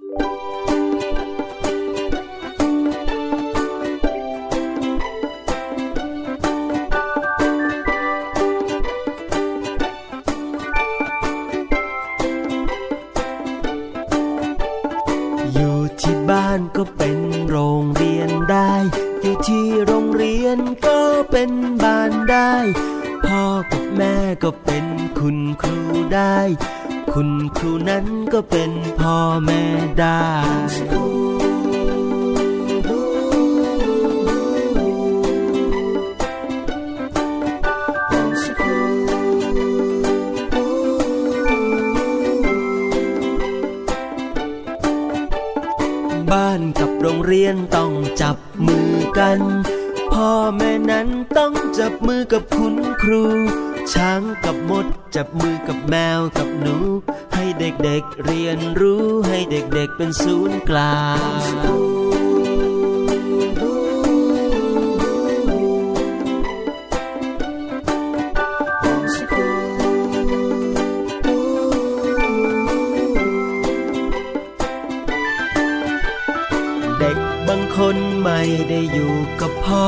ยู่ คุณครูได้ คุณครูนั้นก็เป็นพ่อแม่ได้บ้านกับโรงเรียนต้องจับมือกัน พ่อแม่นั้นต้องจับมือกับคุณครู ช้างกับมด จับมือกับแมวกับหนู ให้เด็กๆเรียนรู้ให้เด็กๆเป็นศูนย์กลางเด็กบางคนไม่ได้อยู่กับพ่อ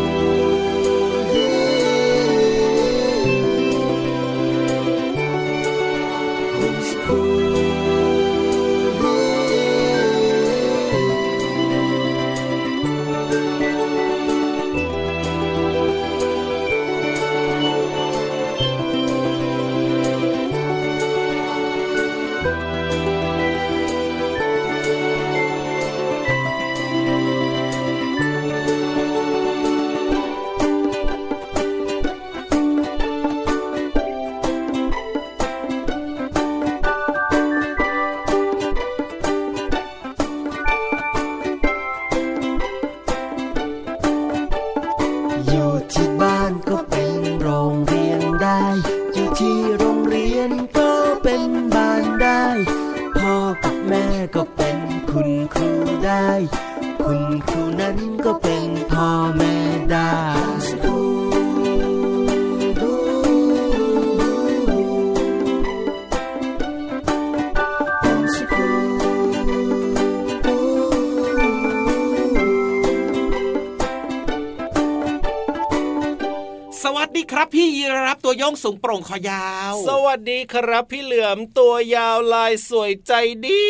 ครับพี่ยีรับตัวโยงสูงโปร่งคอยาว สวัสดีครับพี่เหลือมตัวยาวลายสวยใจดี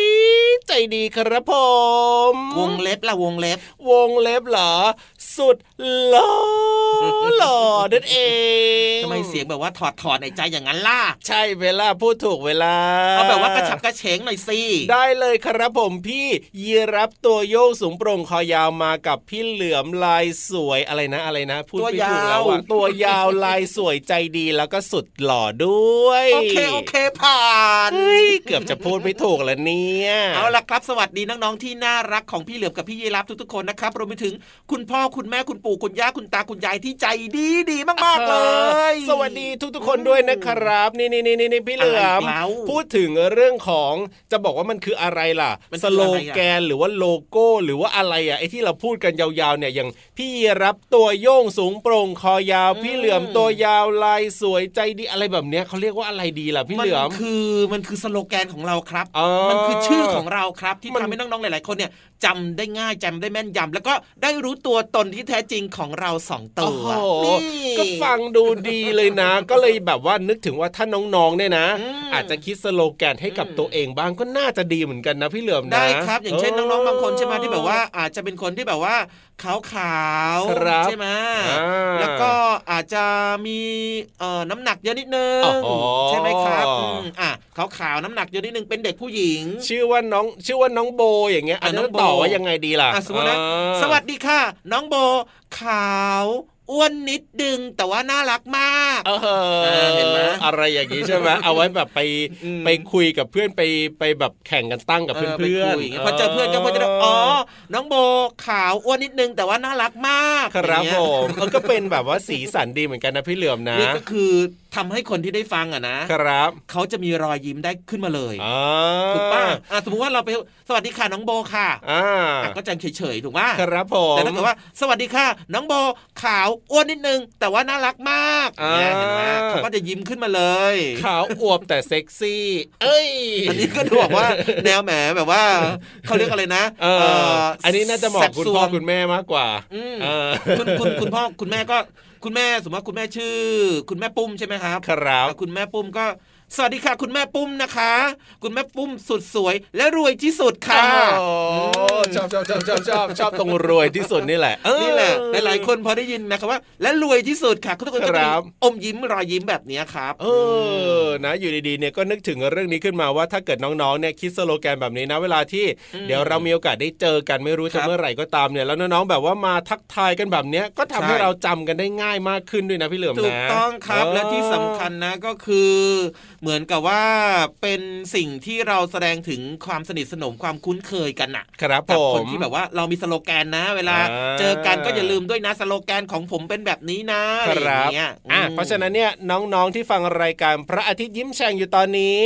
ใจดีครับผม วงเล็บละวงเล็บ วงเล็บเหรอ สุดหล่อหล่อนั่นเองทำไมเสียงแบบว่าถอดถอดในใจอย่างนั้นล่ะ ใช่เวลาพูดถูกเวลา เอาแบบว่ากระฉับกระเฉงหน่อยสิได้เลยครับผมพี่ยีรับตัวโยงสูงโปร่งคอยาวมากับพี่เหลือมลายสวยอะไรนะอะไรนะ พูดไม่ถูกแล้วอะตัวยาวลายสวยใจดีแล้วก็สุดหล่อด้วย โอเคโอเคผ่านเฮ้ยเกือบจะพูดไม่ถูกแล้วเนี่ยเอาล่ะครับสวัสดีน้องๆที่น่ารักของพี่เหลือมกับพี่ยีรับทุกๆคนนะครับรวมไปถึงคุณพ่อคุณแม่คุณปู่คุณย่าคุณตาคุณยายที่ใจดีดีมากๆเลย สวัสดีทุกๆคนด้วยนะครับ นี่นี่นี่นี่พี่เหลือมอะไรแล้วพูดถึงเรื่องของจะบอกว่ามันคืออะไรล่ะมันสคือโลอะไรอะแกนหรือว่าโลโก้หรือว่าอะไรอะไอ้ที่เราพูดกันยาวๆเนี่ยอย่างพี่รับตัวโยงสูงโปร่งคอยาว พี่เหลือมตัวยาวลายสวยใจดีอะไรแบบเนี้ยเขาเรียกว่าอะไรดีล่ะพี่มัเหลือมคือมันคือสโลแกนของเราครับอ๋อมันคือชื่อของเราครับที่มันทำให้น้องๆหลาย ๆ คนเนี่ยจำได้ง่ายจำได้แม่นยำแล้วก็ได้รู้ตัวตนนที่แท้จริงของเราสองตัวโอ้โหก็ฟังดูดีเลยนะ ก็เลยแบบว่านึกถึงว่าถ้าน้องๆเนี่ยนะ อาจจะคิดสโลแกนให้กับตัวเองบ้างก็น่าจะดีเหมือนกันนะพี่เหลือมนะได้ครับ อย่างเช่นน้องๆบางคนใช่ไหมที่แบบว่าอาจจะเป็นคนที่แบบว่าขาวขาวใช่ไหมแล้วก็อาจจะมีเอ่อน้ำหนักเยอะนิดนึงใช่ไหมครับอะขาวขาวน้ำหนักเยอะนิดนึงเป็นเด็กผู้หญิง ชื่อว่าน้องชื่อว่าน้องโบอย่างเงี้ยอันนั้นต่อว่ายังไงดีล่ะสมมตินะสวัสดีค่ะ น้องโบ ขาวอ้วนนิดดึงแต่ว่าน่ารักมากเออเห็นไหมอะไรอย่างนี้ใช่ไหมเอาไว้แบบไปไปคุยกับเพื่อนไปไปแบบแข่งกันตั้งกับเพื่อนๆพอเจอเพื่อนก็จะอ๋อน้องโบขาวอ้วนนิดนึงแต่ว่าน่ารักมาก ครับผมก็เป็นแบบว่าสีสันดีเหมือนกันนะพี่เหลือมนะนี่ก็คือ ทำให้คนที่ได้ฟังอะนะครับเขาจะมีรอยยิ้มได้ขึ้นมาเลยถูกป่ะสมมติว่าเราไปสวัสดีค่ะน้องโบค่ะก็จะเฉยๆถูกป่ะครับผมแต่ถ้าเกิดว่าสวัสดีค่ะ น้องโบขาวอ้วนนิดนึง แต่ว่าน่ารักมากเนี่ยเห็นไหมเขาก็จะยิ้มขึ้นมาเลย ขาวอวบแต่เซ็กซี่ เอ้ย อันนี้ก็ดูบอกว่าแนวแหมแบบว่าเขาเรียกอะไรนะอันนี้น่าจะเหมาะคุณพ่อคุณแม่มากกว่าคุณคุณคุณพ่อคุณแม่ก็ คุณแม่สมมติว่าคุณแม่ชื่อ คุณแม่ปุ้มใช่ไหมครับครับคุณแม่ปุ้มก็ สวัสดีค่ะ คุณแม่ปุ้มนะคะ คุณแม่ปุ้มสุดสวยและรวยที่สุดค่ะชอบชอบชอบชอบชอบชอบตรงรวยที่สุดนี่แหละนี่แหละหลายคนพอได้ยินนะครับว่า และรวยที่สุดค่ะทุกคนก็จะอมยิ้มรอยยิ้มแบบนี้ครับ เออนะอยู่ดีๆเนี่ยก็นึกถึงเรื่องนี้ขึ้นมาว่าถ้าเกิดน้องๆเนี่ยคิดสโลแกนแบบนี้นะ เวลาที่เดี๋ยวเรามีโอกาสได้เจอกันไม่รู้จะเมื่อไหร่ก็ตามเนี่ยแล้วน้องๆแบบว่ามาทักทายกันแบบเนี้ยก็ทำให้เราจำกันได้ง่ายมากขึ้นด้วยนะพี่เหลือมนะถูกต้องครับและที่สำคัญนะก็คือเหมือนกับว่าเป็นสิ่งที่เราแสดงถึงความสนิทสนมความคุ้นเคยกันน่ะครับกับคนที่แบบว่าเรามีสโลแกนนะ เวลาเจอกันก็อย่าลืมด้วยนะสโลแกนของผมเป็นแบบนี้นะอะไรอย่างเงี้ยอะเพราะฉะนั้นเนี่ยน้องๆที่ฟังรายการพระอาทิตย์ยิ้มแฉ่งอยู่ตอนนี้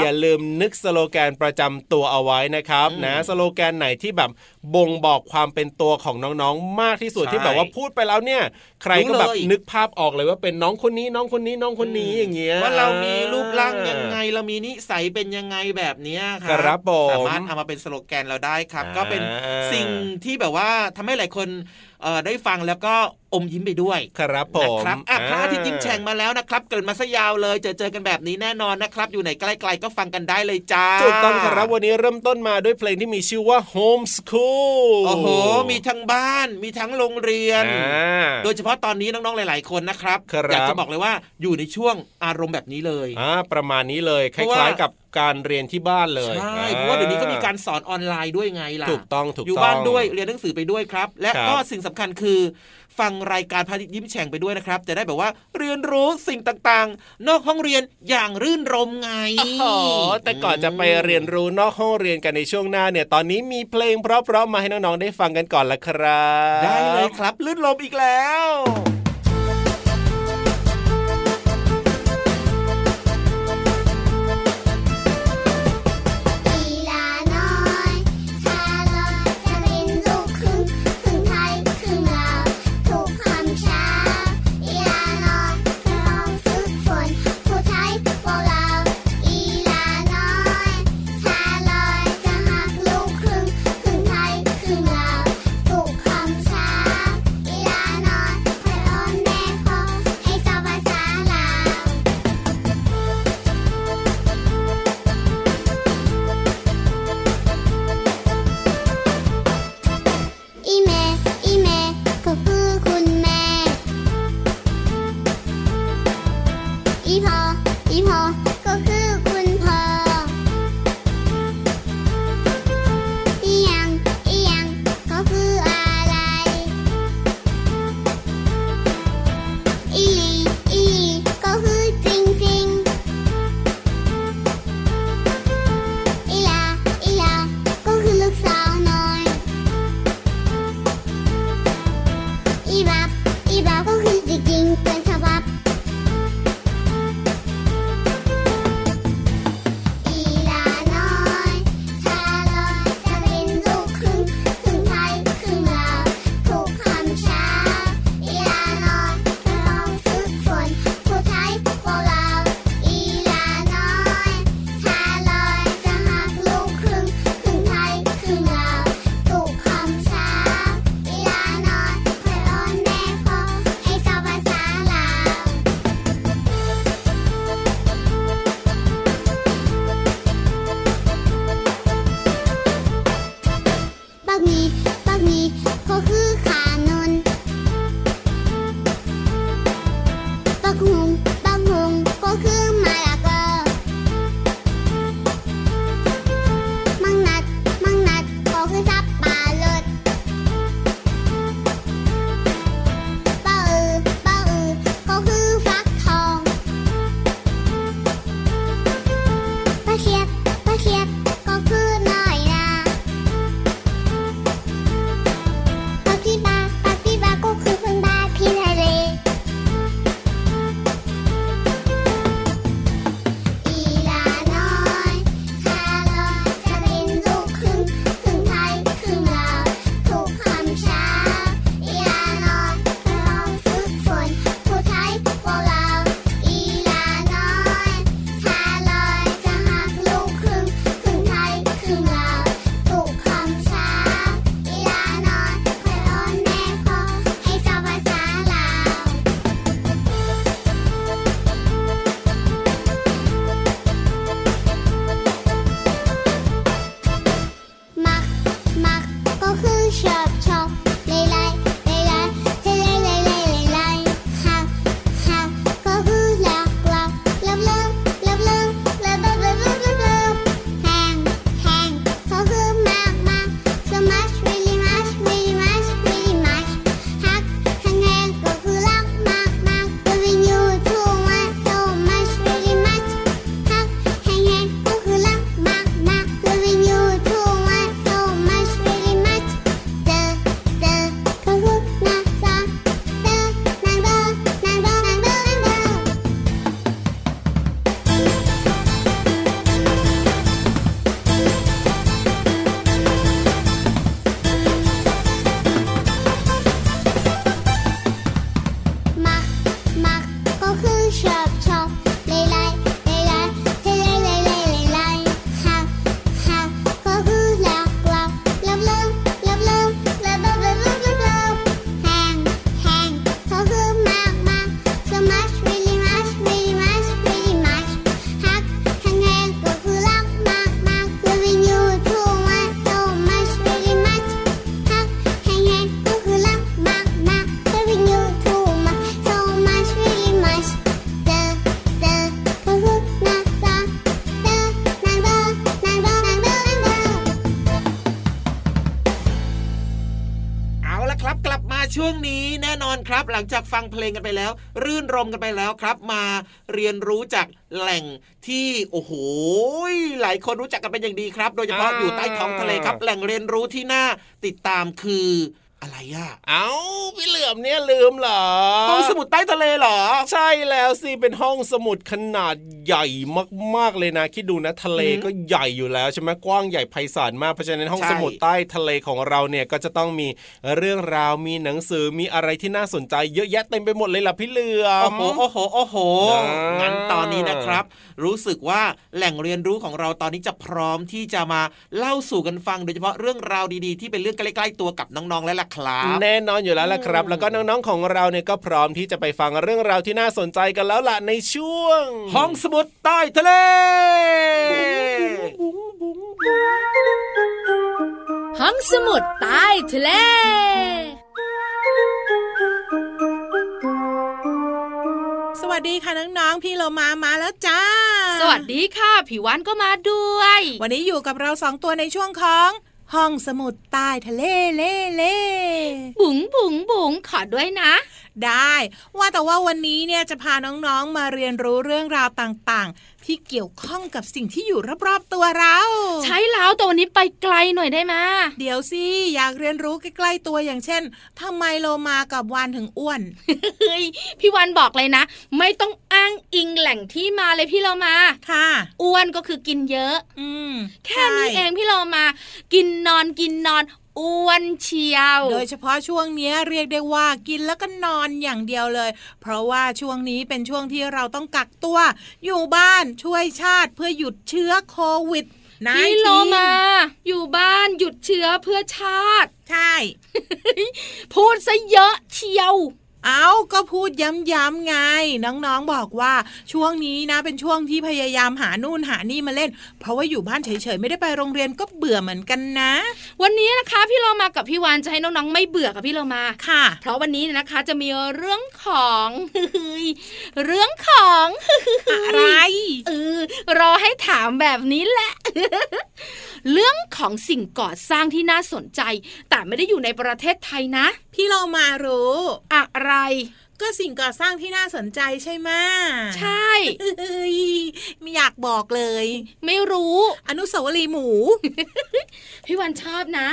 อย่าลืมนึกสโลแกนประจำตัวเอาไว้นะครับนะสโลแกนไหนที่แบบบ่งบอกความเป็นตัวของน้องๆ มากที่สุดที่แบบว่าพูดไปแล้วเนี่ย ใครก็แบบนึกภาพออกเลยว่าเป็นน้องคนนี้น้องคนนี้น้องคนนี้อย่างเงี้ยว่าเรามีรูปร่างยังไงเรามีนิสัยเป็นยังไงแบบเนี้ยครับสามารถเอามาเป็นสโลแกนเราได้ครับ ก็เป็นสิ่งที่แบบว่าทำให้หลายคน ได้ฟังแล้วก็อมยิ้มไปด้วย ครับผมนะครับอะพระอาทิตย์ยิ้มแฉ่งมาแล้วนะครับ เกิดมาซะยาวเลย เจอเจอกันแบบนี้แน่นอนนะครับ อยู่ไหนใกล้ๆก็ฟังกันได้เลยจ้าถูกต้องครับวันนี้เริ่มต้นมาด้วยเพลงที่มีชื่อว่า Home School โอ้โห มีทั้งบ้านมีทั้งโรงเรียน โดยเฉพาะตอนนี้น้องๆหลาย ๆคนนะครับ อยากจะบอกเลยว่าอยู่ในช่วงอารมณ์แบบนี้เลยอ่าประมาณนี้เลยคล้ายๆกับการเรียนที่บ้านเลยใช่เพราะว่าเดี๋ยวนี้ก็มีการสอนออนไลน์ด้วยไงล่ะถูกต้องถูกต้องอยู่บ้านด้วยเรียนหนังสือไปด้วยครับ และก็สิ่งสำคัญคือ ฟังรายการพาทิตยิ้มแฉ่งไปด้วยนะครับ จะได้แบบว่าเรียนรู้สิ่งต่างๆ นอกห้องเรียนอย่างรื่นรมไงอ๋อแต่ก่อนจะไปเรียนรู้นอกห้องเรียนกันในช่วงหน้าเนี่ยตอนนี้มีเพลงเพราะๆมาให้น้องๆได้ฟังกันก่อนละครับ ได้เลยครับลื่นรมอีกแล้ว หลังจากฟังเพลงกันไปแล้ว รื่นรมกันไปแล้วครับ มาเรียนรู้จากแหล่งที่โอ้โหหลายคนรู้จักกันเป็นอย่างดีครับ โดยเฉพาะอยู่ใต้ท้องทะเลครับ แหล่งเรียนรู้ที่น่าติดตามคือ อะไรอะ เอาพี่เหลือมเนี่ยลืมเหรอ ห้องสมุดใต้ทะเลเหรอ ใช่แล้วสิ เป็นห้องสมุดขนาดใหญ่มากๆเลยนะ คิดดูนะทะเลก็ใหญ่อยู่แล้วใช่ไหมกว้างใหญ่ไพศาลมาก เพราะฉะนั้นห้องสมุดใต้ทะเลของเราเนี่ยก็จะต้องมีเรื่องราวมีหนังสือมีอะไรที่น่าสนใจ เยอะแยะเต็มไปหมดเลยล่ะพี่เหลือม โอ้โห โอ้โห โอ้โห งั้นตอนนี้นะครับ รู้สึกว่าแหล่งเรียนรู้ของเราตอนนี้จะพร้อมที่จะมาเล่าสู่กันฟัง โดยเฉพาะเรื่องราวดีๆที่เป็นเรื่องใกล้ๆตัวกับน้องๆและล่ะครับ แน่นอนอยู่แล้วล่ะครับ แล้วก็น้องๆของเราเนี่ยก็พร้อมที่จะไปฟังเรื่องราวที่น่าสนใจกันแล้วล่ะในช่วง ห้องสมุดใต้ทะเล ห้องสมุดใต้ทะเลสวัสดีค่ะน้องๆ พี่เรามามาแล้วจ้า สวัสดีค่ะ ผิววันก็มาด้วย วันนี้อยู่กับเราสองตัวในช่วงของ ห้องสมุดใต้ทะเลเล่เล่บุ๋งบุ๋งบุ๋งขอด้วยนะ ได้ ว่าแต่ว่าวันนี้เนี่ยจะพาน้องๆมาเรียนรู้เรื่องราวต่าง ที่เกี่ยวข้องกับสิ่งที่อยู่รอบๆตัวเรา ใช่แล้วแต่วันนี้ไปไกลหน่อยได้ไหมเดี๋ยวสิอยากเรียนรู้ใกล้ๆตัวอย่างเช่นทำไมโลมากับวานถึงอ้วนเฮ้ยพี่วันบอกเลยนะ ไม่ต้องอ้างอิงแหล่งที่มาเลยพี่โลมาค่ะ อ้วนก็คือกินเยอะ อืมแค่นี้เองพี่โลมา กินนอนกินนอน อ้วนเชียว โดยเฉพาะช่วงนี้เรียกได้ว่ากินแล้วก็นอนอย่างเดียวเลย เพราะว่าช่วงนี้เป็นช่วงที่เราต้องกักตัว อยู่บ้านช่วยชาติเพื่อหยุดเชื้อโควิดพี่โลมาอยู่บ้านหยุดเชื้อเพื่อชาติ ใช่ พูดซะเยอะเชียว เอาก็พูดย้ำๆไง น้องๆบอกว่าช่วงนี้นะ เป็นช่วงที่พยายามหานู่นหานี่มาเล่น เพราะว่าอยู่บ้านเฉยๆไม่ได้ไปโรงเรียนก็เบื่อเหมือนกันนะ วันนี้นะคะพี่เรามากับพี่วานจะให้น้องๆไม่เบื่อกับพี่เรามาค่ะ เพราะวันนี้นะคะจะมีเรื่องของเรื่องของอะไรเออรอให้ถามแบบนี้แหละ เรื่องของสิ่งก่อสร้างที่น่าสนใจ แต่ไม่ได้อยู่ในประเทศไทยนะ พี่เรามารู้อะไรก็สิ่งก่อสร้างที่น่าสนใจใช่ไหมใช่ไม่อยากบอกเลย ไม่รู้อนุสาวรีย์หมู พี่วันชอบนะ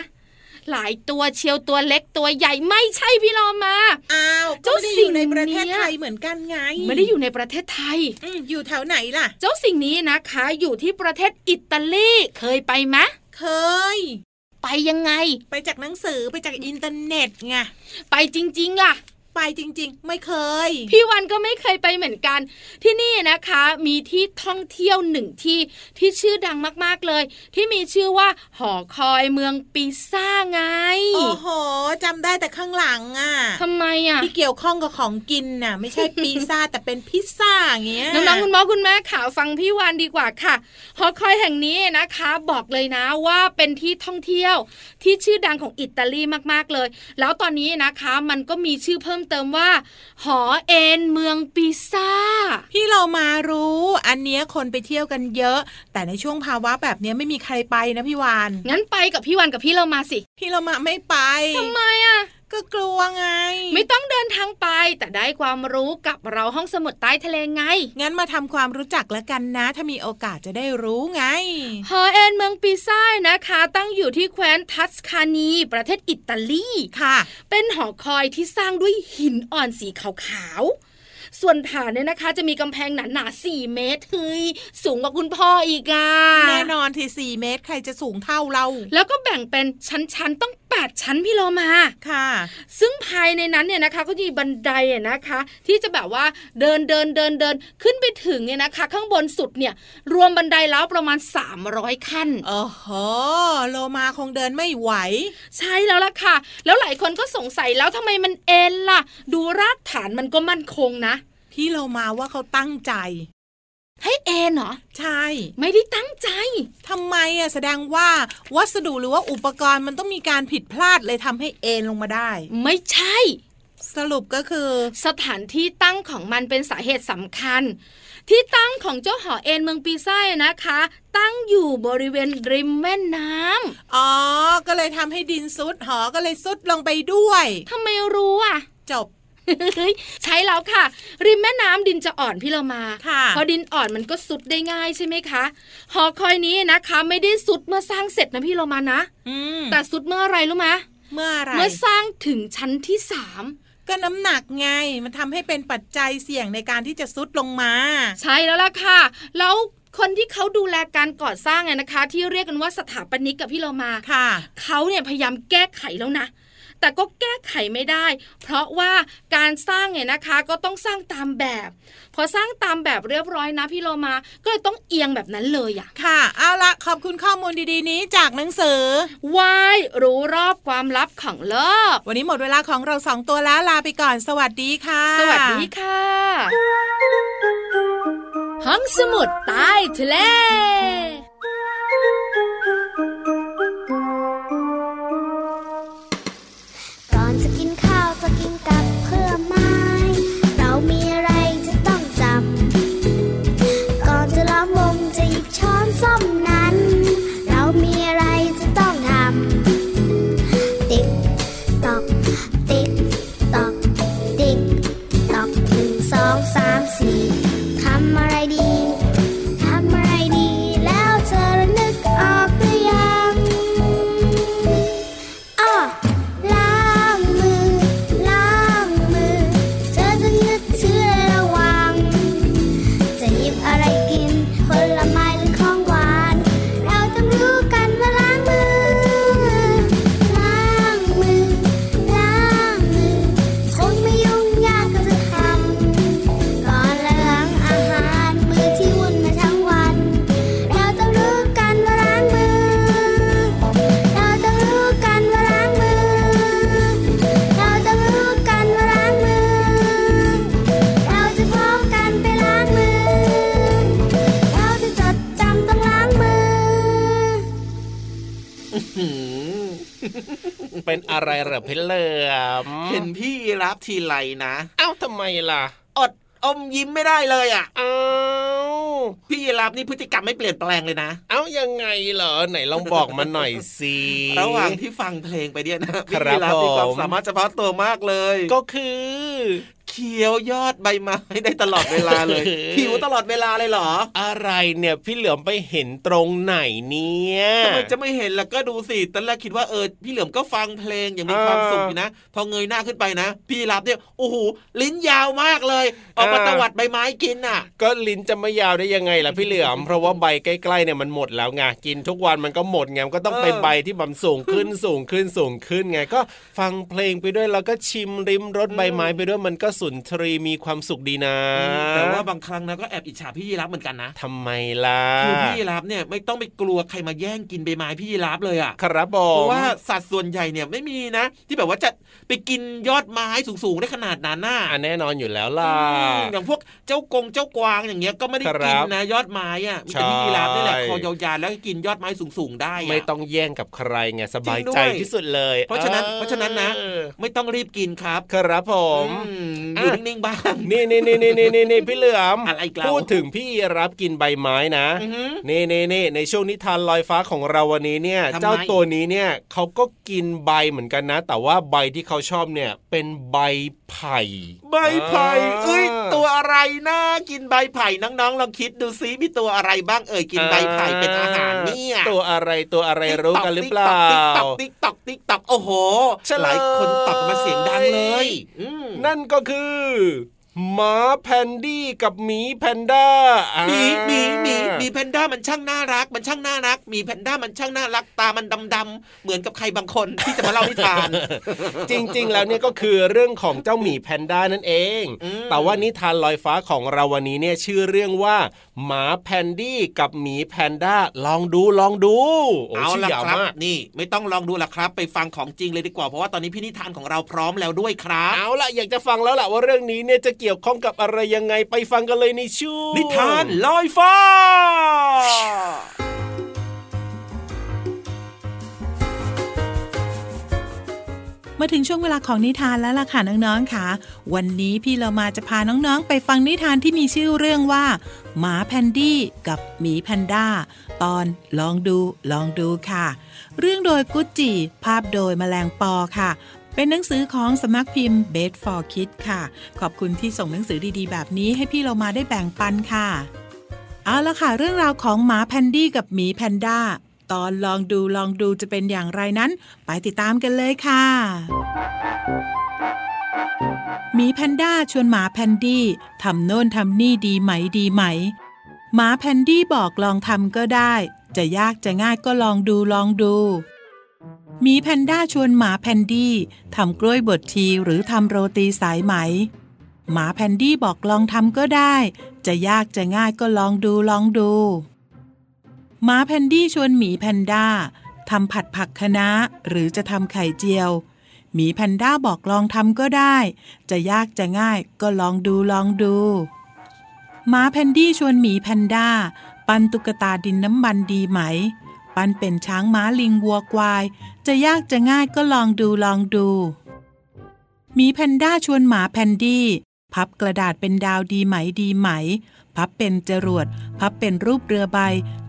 หลายตัวเชียวตัวเล็กตัวใหญ่ไม่ใช่พี่ลอมา อ้าวเจ้าสิ่งในประเทศไทยเหมือนกันไง ไม่ได้อยู่ในประเทศไทยอยู่แถวไหนล่ะ เจ้าสิ่งนี้นะคะ อยู่ที่ประเทศอิตาลีเคยไปไหมเคย ไปยังไง ไปจากหนังสือไปจากอินเทอร์เน็ตไงไปจริงๆล่ะ ไปจริง ๆ ไม่เคย พี่วันก็ไม่เคยไปเหมือนกัน ที่นี่นะคะ มีที่ท่องเที่ยวหนึ่งที่ที่ชื่อดังมากๆเลย ที่มีชื่อว่า หอคอยเมืองปีซ่าไงโอ้โหจำได้แต่ข้างหลังอะทำไมอะที่เกี่ยวข้องกับของกินน่ะ ไม่ใช่ปีซ่าแต่เป็นพิซซ่าเงี้ยน้องๆคุณพ่อคุณแม่ข่าวฟังพี่วันดีกว่าค่ะ หอคอยแห่งนี้นะคะ บอกเลยนะว่าเป็นที่ท่องเที่ยวที่ชื่อดังของอิตาลีมากๆเลย แล้วตอนนี้นะคะ มันก็มีชื่อเพิ่มเติมว่า หอเอ็นเมืองปิซ่า พี่เรามารู้ อันเนี้ยคนไปเที่ยวกันเยอะ แต่ในช่วงภาวะแบบนี้ไม่มีใครไปนะพี่วาน งั้นไปกับพี่วานกับพี่เรามาสิ พี่เรามาไม่ไปทำไมอะก็กลัวไง ไม่ต้องเดินทางไปแต่ได้ความรู้กับเราห้องสมุดใต้ทะเลไง งั้นมาทำความรู้จักแล้วกันนะ ถ้ามีโอกาสจะได้รู้ไงฮอเอ็นเมืองปีซ่านะคะ ตั้งอยู่ที่แคว้นทัสคานี ประเทศอิตาลีค่ะ เป็นหอคอยที่สร้างด้วยหินอ่อนสีขาว ส่วนฐานเนี่ยนะคะ จะมีกำแพงหนาหนาสี่เมตรเฮ้ยสูงกว่าคุณพ่ออีกอะแน่นอนที่สี่เมตรใครจะสูงเท่าเรา แล้วก็แบ่งเป็นชั้นๆต้องแปดชั้นพี่โลมาค่ะ ซึ่งภายในนั้นเนี่ยนะคะก็มีบันไดนะคะ ที่จะแบบว่าเดินเดินเดินเดินขึ้นไปถึงเนี่ยนะคะ ข้างบนสุดเนี่ย รวมบันไดแล้วประมาณ 300 ขั้นโอ้โหโลมาคงเดินไม่ไหว ใช่แล้วล่ะค่ะ แล้วหลายคนก็สงสัยแล้วทำไมมันเอ็นล่ะ ดูรากฐานมันก็มั่นคงนะ พี่เรามาว่าเขาตั้งใจ ให้เอ็นเหรอ ใช่ ไม่ได้ตั้งใจทำไมอะแสดงว่าวัสดุหรือว่าอุปกรณ์มันต้องมีการผิดพลาดเลยทำให้เอ็นลงมาได้ ไม่ใช่ สรุปก็คือ สถานที่ตั้งของมันเป็นสาเหตุสำคัญ ที่ตั้งของเจ้าหอเอ็นเมืองปีซ่านะคะ ตั้งอยู่บริเวณริมแม่น้ำอ๋อ ก็เลยทำให้ดินซุดหอก็เลยซุดลงไปด้วยทำไมรู้อะ จบ ใช้แล้วค่ะ ริมแม่น้ำดินจะอ่อนพี่เรามาค่ะพอดินอ่อนมันก็สุดได้ง่ายใช่ไหมคะ หอคอยนี้นะคะ ไม่ได้สุดเมื่อสร้างเสร็จนะพี่เรามานะอืมแต่สุดเมื่ออะไรรู้ไหมเมื่ออะไรเมื่อสร้างถึงชั้นที่สามก็น้ำหนักไงมันทำให้เป็นปัจจัยเสี่ยงในการที่จะซุดลงมา ใช่แล้วล่ะค่ะ แล้วคนที่เขาดูแลการก่อสร้างไงนะคะ ที่เรียกกันว่าสถาปนิกกับพี่เรามาค่ะเขาเนี่ยพยายามแก้ไขแล้วนะ แต่ก็แก้ไขไม่ได้ เพราะว่าการสร้างเนี่ยนะคะก็ต้องสร้างตามแบบ พอสร้างตามแบบเรียบร้อยนะพี่โลมาก็เลยต้องเอียงแบบนั้นเลยอะค่ะ เอาละขอบคุณข้อมูลดีๆนี้จากหนังสือวายรู้รอบความลับของโลก วันนี้หมดเวลาของเราสองตัวแล้วลาไปก่อน สวัสดีค่ะ สวัสดีค่ะห้องสมุดใต้ทะเล อะไรเหรอพี่เหลิมเห็นพี่รับทีไรนะเอ้าทำไมล่ะ อดอมยิ้มไม่ได้เลยอะเอ้าพี่รับนี่พฤติกรรมไม่เปลี่ยนแปลงเลยนะ เอ้ายังไงเหรอไหนลองบอกมาหน่อยสิระหว่างที่ฟังเพลงไปเนี่ยนะคพี่รับรับมีความผมสามารถเฉพาะตัวมากเลย ก็คือ เคี้ยวยอดใบไม้ได้ตลอดเวลาเลยหิวตลอดเวลาเลยเหรอ อะไรเนี่ยพี่เหลือมไปเห็นตรงไหนเนี่ยทำไมจะไม่เห็นล่ะก็ดูสิตอนแรกคิดว่าเออพี่เหลือมก็ฟังเพลงอย่างมีความสุขอยู่นะ พอเงยหน้าขึ้นไปนะ พี่รับเนี่ยโอ้โหลิ้นยาวมากเลยออกมาตวัดใบไม้กินอะ ก็ลิ้นจะไม่ยาวได้ยังไงล่ะพี่เหลือมเพราะว่าใบใกล้ๆเนี่ยมันหมดแล้วไงกินทุกวันมันก็หมดไงมันก็ต้องเป็นเออใบที่แบบสูงขึ้นสูงขึ้นสูงขึ้นไง ก็ฟังเพลงไปด้วยแล้วก็ชิมริมรสใบไม้ไปด้วยมันก็สุนทรีมีความสุขดีนะ แต่ว่าบางครั้งนะก็แอบอิจฉาพี่ยีรับเหมือนกันนะทำไมล่ะคือพี่ยีรับเนี่ยไม่ต้องไปกลัวใครมาแย่งกินใบไม้พี่ยีรับเลยอะครับผเพมราะว่าสัตว์ส่วนใหญ่เนี่ยไม่มีนะ ที่แบบว่าจะไปกินยอดไม้สูงๆได้ขนาดนั้นน่ะอะแน่นอนอยู่แล้วล่ะอืมอย่างพวกเจ้ากงเจ้ากวางอย่างเงี้ยก็ไม่ได้ครับกินนะยอดไม้อะมีแต่พี่ใช่ยีราฟนี่แหละคอยาวๆแล้วก็กินยอดไม้สูงๆ ได้ะไม่ต้องแย่งกับใครไงสบายจริงด้ใจวยที่สุดเลย เพราะฉะนั้นออเพราะฉะนั้นนะ ไม่ต้องรีบกินครับ ครับผมอืมอยู่นิ่งๆบ้างนี่นี่นี่นี่นี่นี่พี่เหลือมอะไรอีกแล้วพูดถึงพี่รับกินใบไม้นะอือหือนี่นี่นี่ในช่วงนิทานลอยฟ้าของเราวันนี้เนี่ยทำไมเจ้าตัวนี้เนี่ยเขาก็กินใบเหมือนกันนะ แต่ว่าใบที่เขาชอบเนี่ยเป็นใบไผ่ ใบไผ่อ่าเอ้ยตัวอะไรนะกินใบไผ่น้องๆลองคิดดูซิมีตัวอะไรบ้างเอ่ยกินใบไผ่เป็นอาหารเนี่ยตัวอะไรตัวอะไรรู้กันหรือเปล่าติ๊กตอกติ๊กตอกติ๊กตอกโอ้โหเฉลยหลายคนตอบมาเสียงดังเลยอืมนั่นก็คือ two. หมาแพนดี้กับหมีแพนด้าอ่าหมีหมีหมีหมีแพนด้ามันช่างน่ารัก มันช่างน่ารักหมีแพนด้ามันช่างน่ารักตามันดำๆเหมือนกับใครบางคนที่จะมาเล่านิทาน จริง ๆ แล้วเนี่ยก็คือเรื่องของเจ้าหมีแพนด้านั่นเองอืมแต่ว่านิทานลอยฟ้าของเราวันนี้เนี่ยชื่อเรื่องว่า หมาแพนดี้กับหมีแพนด้าลองดูลองดูโอ้เอาชื่อละยาวครับมากนี่ไม่ต้องลองดูละครับ ไปฟังของจริงเลยดีกว่าเพราะว่าตอนนี้พี่นิทานของเราพร้อมแล้วด้วยครับเอาล่ะอยากจะฟังแล้วล่ะว่าเรื่องนี้เนี่ยจะเกี่ยวข้องกับอะไรยังไงไปฟังกันเลยในช่วงนิทานลอยฟ้า มาถึงช่วงเวลาของนิทานแล้วล่ะค่ะน้องๆค่ะ วันนี้พี่เรามาจะพาน้องๆ ไปฟังนิทานที่มีชื่อเรื่องว่า หมาแพนดี้กับหมีแพนด้า ตอนลองดูลองดูค่ะ เรื่องโดยกุดจี่ภาพโดยแมลงปอค่ะแเป็นหนังสือของสำนักพิมพ์ b e d for Kids ค่ะ ขอบคุณที่ส่งหนังสือดีๆ แบบนี้ให้พี่เรามาได้แบ่งปันค่ะ เอาละค่ะ เรื่องราวของหมาแพนดี้กับหมีแพนด้า ตอนลองดูลองดูจะเป็นอย่างไรนั้น ไปติดตามกันเลยค่ะหมีแพนด้าชวนหมาแพนดี้ทำโน่นทำนี่ดีไหมดีไหม หมาแพนดี้บอกลองทำก็ได้ จะยากจะง่ายก็ลองดูลองดู หมีแพนด้าชวนหมาแพนดี้ทำกล้วยบวชชีหรือทำโรตีสายไหม หมาแพนดี้บอกลองทำก็ได้ จะยากจะง่ายก็ลองดูลองดู หมาแพนดี้ชวนหมีแพนด้าทำผัดผักคะน้าหรือจะทำไข่เจียว หมีแพนด้าบอกลองทำก็ได้ จะยากจะง่ายก็ลองดูลองดูหมาแพนดี้ชวนหมีแพนด้า ปั้นตุ๊กตาดินน้ำมันดีไหม ปั้นเป็นช้างม้าลิงวัวควาย จะยากจะง่ายก็ลองดูลองดู หมีแพนด้าชวนหมาแพนดี้พับกระดาษเป็นดาวดีไหมดีไหม พับเป็นจรวด พับเป็นรูปเรือใบ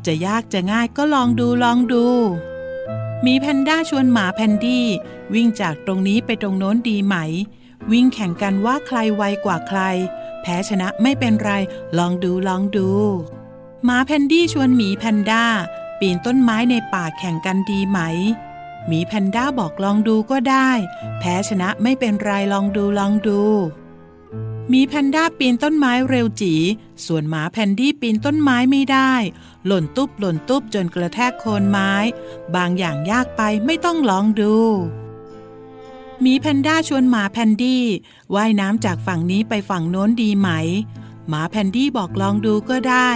จะยากจะง่ายก็ลองดูลองดู หมีแพนด้าชวนหมาแพนดี้วิ่งจากตรงนี้ไปตรงโน้นดีไหม วิ่งแข่งกันว่าใครไวกว่าใคร แพ้ชนะไม่เป็นไร ลองดูลองดูหมาแพนดี้ชวนหมีแพนด้า ปีนต้นไม้ในป่าแข่งกันดีไหม หมีแพนด้าบอกลองดูก็ได้ แพ้ชนะไม่เป็นไรลองดูลองดูหมีแพนด้าปีนต้นไม้เร็วจี๋ ส่วนหมาแพนดี้ปีนต้นไม้ไม่ได้ หล่นตุ๊บหล่นตุ๊บจนกระแทกโคนไม้ บางอย่างยากไปไม่ต้องลองดูหมีแพนด้าชวนหมาแพนดี้ว่ายน้ำจากฝั่งนี้ไปฝั่งโน้นดีไหม หมาแพนดี้บอกลองดูก็ได้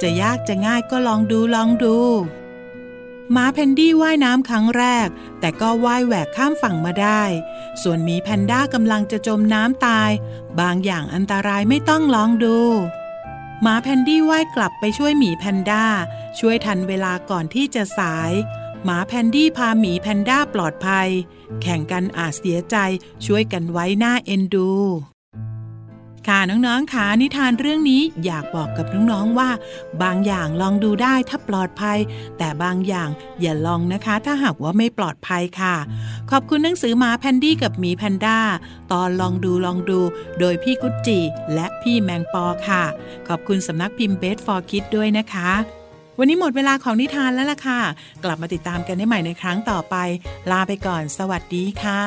จะยากจะง่ายก็ลองดูลองดู หมาแพนดี้ว่ายน้ำครั้งแรก แต่ก็ว่ายแหวกข้ามฝั่งมาได้ ส่วนหมีแพนด้ากำลังจะจมน้ำตาย บางอย่างอันตรายไม่ต้องลองดูหมาแพนดี้ว่ายกลับไปช่วยหมีแพนด้า ช่วยทันเวลาก่อนที่จะสาย หมาแพนดี้พาหมีแพนด้าปลอดภัย แข่งกันอาจเสียใจช่วยกันไว้น่าเอ็นดู ค่ะน้องๆค่ะนิทานเรื่องนี้อยากบอกกับน้องๆว่า บางอย่างลองดูได้ถ้าปลอดภัย แต่บางอย่างอย่าลองนะคะ ถ้าหากว่าไม่ปลอดภัยค่ะ ขอบคุณหนังสือมาแพนดี้กับหมีแพนด้า ตอนลองดูลองดู โดยพี่กุจิและพี่แมงปอค่ะ ขอบคุณสำนักพิมพ์เบสฟอร์คิดด้วยนะคะ วันนี้หมดเวลาของนิทานแล้วล่ะค่ะ กลับมาติดตามกันได้ใหม่ในครั้งต่อไป ลาไปก่อน สวัสดีค่ะ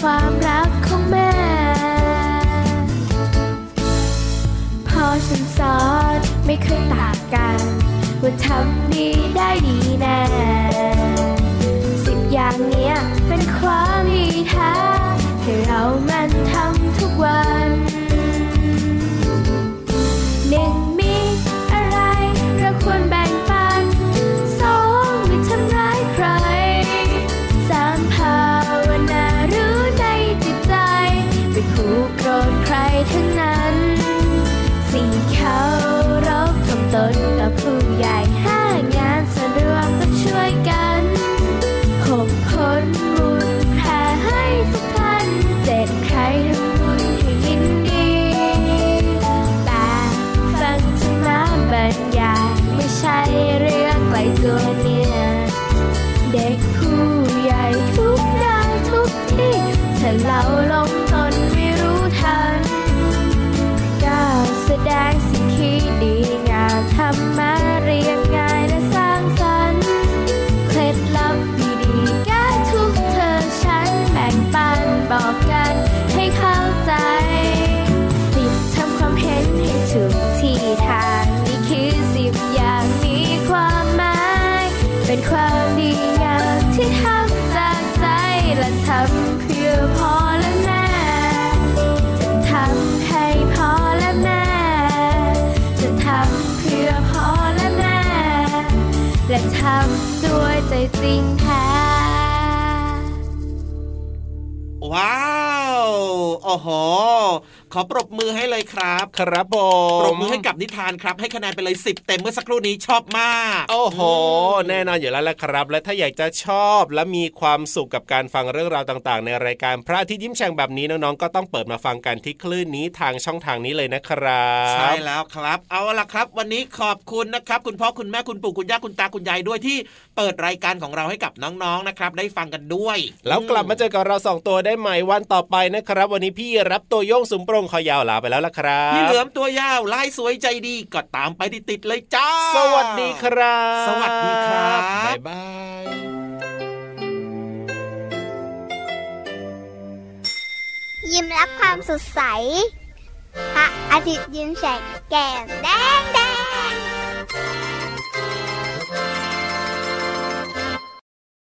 ความรักของแม่ พอฉันสอนไม่เคยต่างกัน ว่าทำดีได้ดีแน่ ตัวเนี่ย เด็กผู้ใหญ่ทุกได้ทุกที่ถ้าเราลง ทำด้วยใจจริงแท้ว้าว โอ้โห ขอปรบมือให้เลยครับ ครับผมปรบมือให้กับนิทานครับ ให้คะแนนไปเลยสิบเต็มเมื่อสักครู่นี้ชอบมาก โอ้โห แน่นอนอยู่แล้วแหละครับ และถ้าอยากจะชอบและมีความสุขกับการฟังเรื่องราวต่างๆ ในรายการพระอาทิตย์ยิ้มแฉ่งแบบนี้น้องๆก็ต้องเปิดมาฟังกันที่คลื่นนี้ทางช่องทางนี้เลยนะครับใช่แล้วครับ เอาละครับ วันนี้ขอบคุณนะครับ คุณพ่อคุณแม่คุณปู่คุณย่าคุณตาคุณยายด้วยที่เปิดรายการของเราให้กับน้องๆนะครับ ได้ฟังกันด้วย แล้วกลับมาเจอกับเราสองตัวได้ใหม่วันต่อไปนะครับ วันนี้พี่รับตัวโยงสุมโปรงคอยาวลาไปแล้วละครับพี่เหลือมตัวยาวลายสวยใจดีก็ตามไปติดๆเลยจ้า สวัสดีครับ สวัสดีครับบ๊ายบายยิ้มรับความสดใสพระอาทิตย์ยิ้มแฉกแก้มแดงแดง